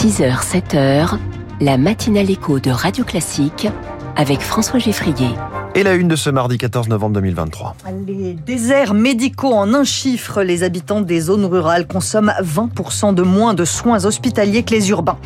6h, 7h, la matinale écho de Radio Classique avec François Geffrier. Et la une de ce mardi 14 novembre 2023. Les déserts médicaux en un chiffre, les habitants des zones rurales consomment 20% de moins de soins hospitaliers que les urbains.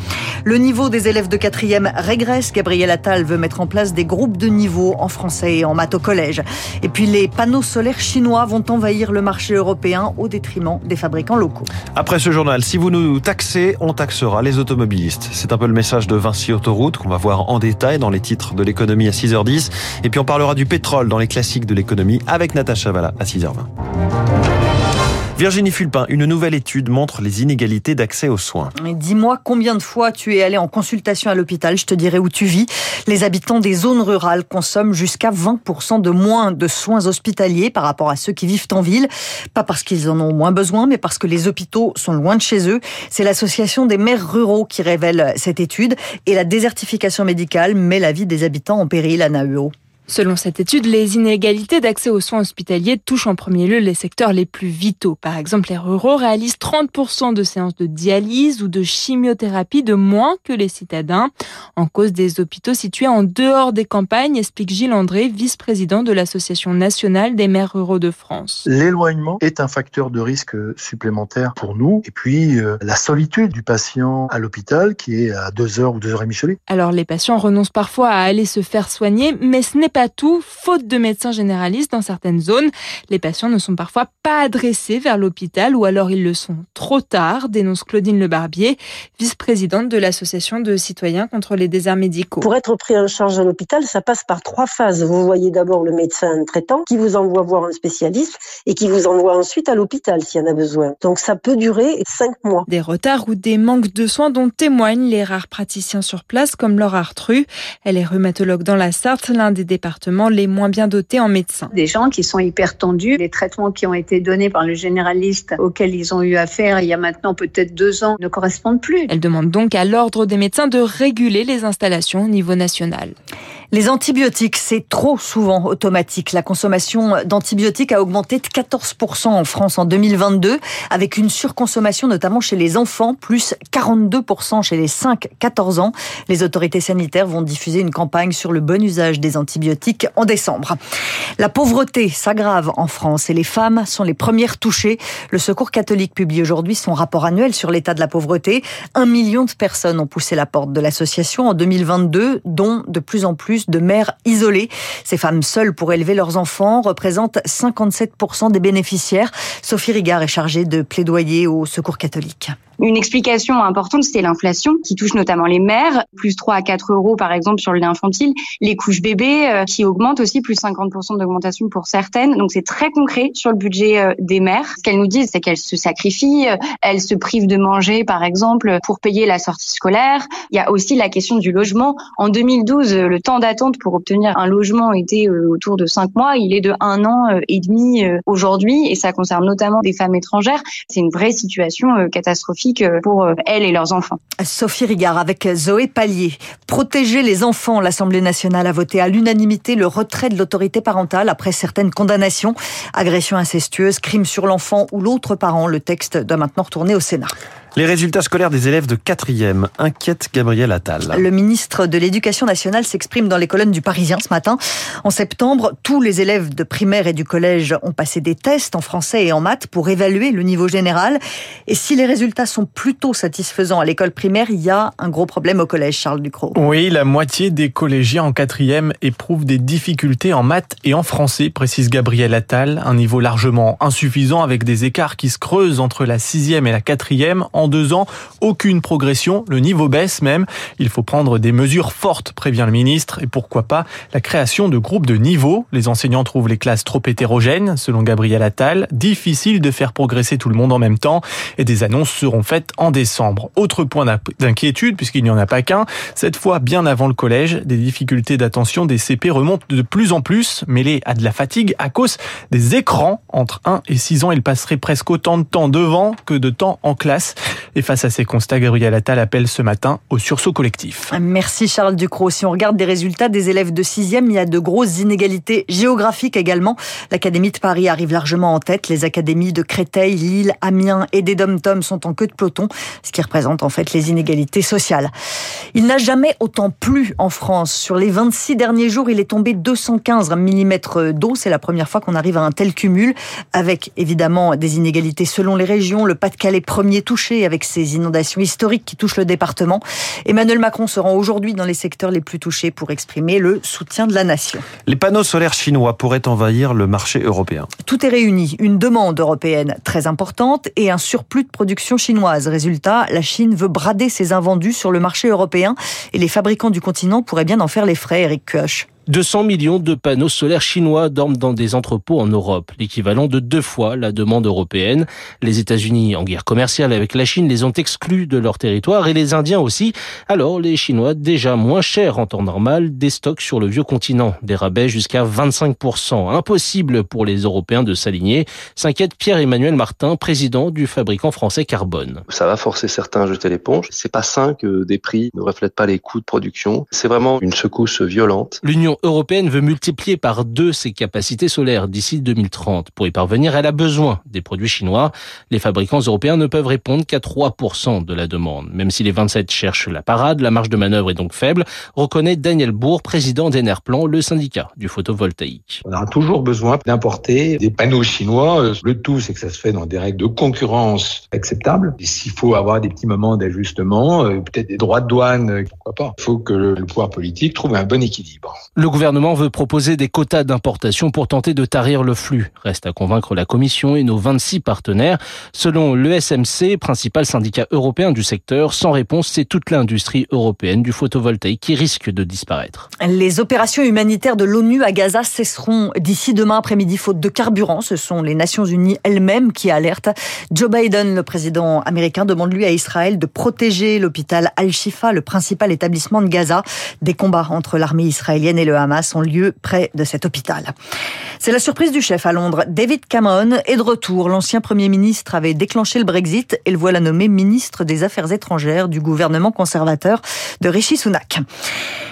Le niveau des élèves de quatrième régresse. Gabriel Attal veut mettre en place des groupes de niveau en français et en maths au collège. Et puis les panneaux solaires chinois vont envahir le marché européen au détriment des fabricants locaux. Après ce journal, si vous nous taxez, on taxera les automobilistes. C'est un peu le message de Vinci Autoroute qu'on va voir en détail dans les titres de l'économie à 6h10. Et puis on parlera du pétrole dans les classiques de l'économie avec Natacha Valla à 6h20. Virginie Fulpin, une nouvelle étude montre les inégalités d'accès aux soins. Dis-moi combien de fois tu es allé en consultation à l'hôpital, je te dirai où tu vis. Les habitants des zones rurales consomment jusqu'à 20% de moins de soins hospitaliers par rapport à ceux qui vivent en ville. Pas parce qu'ils en ont moins besoin, mais parce que les hôpitaux sont loin de chez eux. C'est l'association des maires ruraux qui révèle cette étude et la désertification médicale met la vie des habitants en péril à Nahuo. Selon cette étude, les inégalités d'accès aux soins hospitaliers touchent en premier lieu les secteurs les plus vitaux. Par exemple, les ruraux réalisent 30% de séances de dialyse ou de chimiothérapie de moins que les citadins, en cause des hôpitaux situés en dehors des campagnes, explique Gilles André, vice-président de l'Association nationale des maires ruraux de France. L'éloignement est un facteur de risque supplémentaire pour nous. Et puis, euh, la solitude du patient à l'hôpital qui est à 2 heures ou 2 heures et demie Alors, les patients renoncent parfois à aller se faire soigner, mais ce n'est pas tout. Faute de médecins généralistes dans certaines zones, les patients ne sont parfois pas adressés vers l'hôpital ou alors ils le sont trop tard, dénonce Claudine Le Barbier, vice-présidente de l'association de citoyens contre les déserts médicaux. Pour être pris en charge à l'hôpital, ça passe par trois phases. Vous voyez d'abord le médecin traitant qui vous envoie voir un spécialiste et qui vous envoie ensuite à l'hôpital s'il y en a besoin. Donc ça peut durer cinq mois. Des retards ou des manques de soins dont témoignent les rares praticiens sur place comme Laura Artru. Elle est rhumatologue dans la Sarthe, l'un des départements les moins bien dotés en médecins. Des gens qui sont hyper tendus, les traitements qui ont été donnés par le généraliste auxquels ils ont eu affaire il y a maintenant peut-être deux ans ne correspondent plus. Elle demande donc à l'ordre des médecins de réguler les installations au niveau national. Les antibiotiques, c'est trop souvent automatique. La consommation d'antibiotiques a augmenté de 14% en France en 2022, avec une surconsommation notamment chez les enfants, plus 42% chez les 5-14 ans. Les autorités sanitaires vont diffuser une campagne sur le bon usage des antibiotiques en décembre. La pauvreté s'aggrave en France et les femmes sont les premières touchées. Le Secours catholique publie aujourd'hui son rapport annuel sur l'état de la pauvreté. Un million de personnes ont poussé la porte de l'association en 2022, dont de plus en plus de mères isolées. Ces femmes seules pour élever leurs enfants représentent 57% des bénéficiaires. Sophie Rigard est chargée de plaidoyer au Secours catholique. Une explication importante, c'est l'inflation qui touche notamment les mères, plus 3 à 4 euros par exemple sur le lait les couches bébés euh, qui augmentent aussi, plus 50% d'augmentation pour certaines. Donc c'est très concret sur le budget euh, des mères. Ce qu'elles nous disent, c'est qu'elles se sacrifient, euh, elles se privent de manger par exemple pour payer la sortie scolaire. Il y a aussi la question du logement. En 2012, le temps d'attente pour obtenir un logement était autour de 5 mois, il est de 1 an et demi aujourd'hui et ça concerne notamment des femmes étrangères. C'est une vraie situation catastrophique pour euh, elles et leurs enfants. Sophie Rigard avec Zoé Pallier. Protéger les enfants, l'Assemblée nationale a voté à l'unanimité le retrait de l'autorité parentale après certaines condamnations. Agression incestueuse, crime sur l'enfant ou l'autre parent. Le texte doit maintenant retourner au Sénat. Les résultats scolaires des élèves de 4e inquiètent Gabriel Attal. Le ministre de l'Éducation nationale s'exprime dans les colonnes du Parisien ce matin. En septembre, tous les élèves de primaire et du collège ont passé des tests en français et en maths pour évaluer le niveau général. Et si les résultats sont plutôt satisfaisants à l'école primaire, il y a un gros problème au collège, Charles Ducrot. Oui, la moitié des collégiens en 4e éprouvent des difficultés en maths et en français, précise Gabriel Attal. Un niveau largement insuffisant avec des écarts qui se creusent entre la 6e et la 4e deux ans. Aucune progression, le niveau baisse même. Il faut prendre des mesures fortes, prévient le ministre, et pourquoi pas la création de groupes de niveau. Les enseignants trouvent les classes trop hétérogènes, selon Gabriel Attal. Difficile de faire progresser tout le monde en même temps, et des annonces seront faites en décembre. Autre point d'inquiétude, puisqu'il n'y en a pas qu'un, cette fois bien avant le collège, des difficultés d'attention des CP remontent de plus en plus, mêlées à de la fatigue à cause des écrans. Entre 1 et 6 ans, ils passeraient presque autant de temps devant que de temps en classe. Et face à ces constats, Gabriel Attal appelle ce matin au sursaut collectif. Merci Charles Ducrot. Si on regarde des résultats des élèves de 6e, il y a de grosses inégalités géographiques également. L'Académie de Paris arrive largement en tête. Les académies de Créteil, Lille, Amiens et des Dom-Tom sont en queue de peloton, ce qui représente en fait les inégalités sociales. Il n'a jamais autant plu en France. Sur les 26 derniers jours, il est tombé 215 mm d'eau. C'est la première fois qu'on arrive à un tel cumul, avec évidemment des inégalités selon les régions. Le Pas-de-Calais premier touché avec ces inondations historiques qui touchent le département. Emmanuel Macron se rend aujourd'hui dans les secteurs les plus touchés pour exprimer le soutien de la nation. Les panneaux solaires chinois pourraient envahir le marché européen. Tout est réuni. Une demande européenne très importante et un surplus de production chinoise. Résultat, la Chine veut brader ses invendus sur le marché européen et les fabricants du continent pourraient bien en faire les frais, Eric Koch. 200 millions de panneaux solaires chinois dorment dans des entrepôts en Europe, l'équivalent de deux fois la demande européenne. Les États-Unis, en guerre commerciale avec la Chine, les ont exclus de leur territoire et les Indiens aussi. Alors les Chinois, déjà moins chers en temps normal, déstockent sur le vieux continent, des rabais jusqu'à 25%. Impossible pour les Européens de s'aligner, s'inquiète Pierre-Emmanuel Martin, président du fabricant français Carbone. Ça va forcer certains à jeter l'éponge. C'est pas sain que des prix ne reflètent pas les coûts de production. C'est vraiment une secousse violente. L'Union européenne veut multiplier par deux ses capacités solaires d'ici 2030. Pour y parvenir, elle a besoin des produits chinois. Les fabricants européens ne peuvent répondre qu'à 3% de la demande. Même si les 27 cherchent la parade, la marge de manœuvre est donc faible, reconnaît Daniel Bourg, président d'Enerplan, le syndicat du photovoltaïque. On aura toujours besoin d'importer des panneaux chinois. Le tout, c'est que ça se fait dans des règles de concurrence acceptables. S'il faut avoir des petits moments d'ajustement, euh, peut-être des droits de douane, euh, pourquoi pas. Il faut que le pouvoir politique trouve un bon équilibre. Le gouvernement veut proposer des quotas d'importation pour tenter de tarir le flux. Reste à convaincre la Commission et nos 26 partenaires. Selon l'ESMC, principal syndicat européen du secteur, sans réponse, c'est toute l'industrie européenne du photovoltaïque qui risque de disparaître. Les opérations humanitaires de l'ONU à Gaza cesseront d'ici demain après-midi faute de carburant. Ce sont les Nations Unies elles-mêmes qui alertent. Joe Biden, le président américain, demande lui à Israël de protéger l'hôpital Al-Shifa, le principal établissement de Gaza. Des combats entre l'armée israélienne et le Hamas ont lieu près de cet hôpital. C'est la surprise du chef à Londres. David Cameron est de retour. L'ancien Premier ministre avait déclenché le Brexit et le voilà nommé ministre des Affaires étrangères du gouvernement conservateur de Rishi Sunak.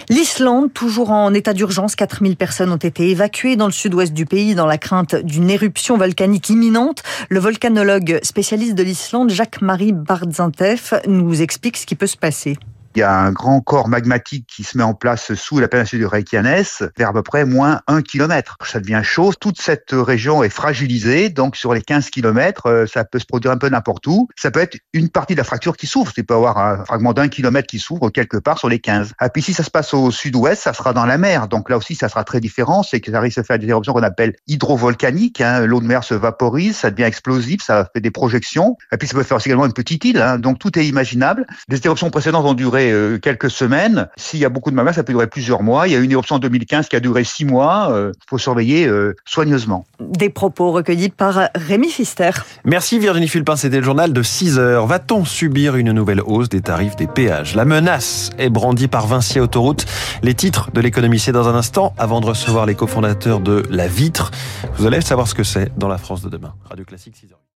L'Islande, toujours en état d'urgence, 4000 personnes ont été évacuées dans le sud-ouest du pays dans la crainte d'une éruption volcanique imminente. Le volcanologue spécialiste de l'Islande, Jacques-Marie Bardzintef, nous explique ce qui peut se passer. Il y a un grand corps magmatique qui se met en place sous la péninsule du Reykjanes, vers à peu près moins un kilomètre. Ça devient chaud. Toute cette région est fragilisée, donc sur les 15 kilomètres, euh, ça peut se produire un peu n'importe où. Ça peut être une partie de la fracture qui s'ouvre. Tu peux avoir un fragment d'un kilomètre qui s'ouvre quelque part sur les 15. Et ah, puis si ça se passe au sud-ouest, ça sera dans la mer. Donc là aussi, ça sera très différent. C'est que ça risque de faire des éruptions qu'on appelle hydrovolcaniques. Hein. L'eau de mer se vaporise, ça devient explosif, ça fait des projections. Et puis ça peut faire également une petite île. Hein. Donc tout est imaginable. Les éruptions précédentes ont duré euh, quelques semaines. S'il y a beaucoup de magma, ça peut durer plusieurs mois. Il y a une éruption en 2015 qui a duré six mois. Il euh, faut surveiller euh, soigneusement. Des propos recueillis par Rémi Fister. Merci Virginie Fulpin, c'était le journal de 6 heures. Va-t-on subir une nouvelle hausse des tarifs des péages? La menace est brandie par Vinci Autoroute. Les titres de l'économie, c'est dans un instant, avant de recevoir les cofondateurs de La Vitre. Vous allez savoir ce que c'est dans la France de demain. Radio Classique 6 heures.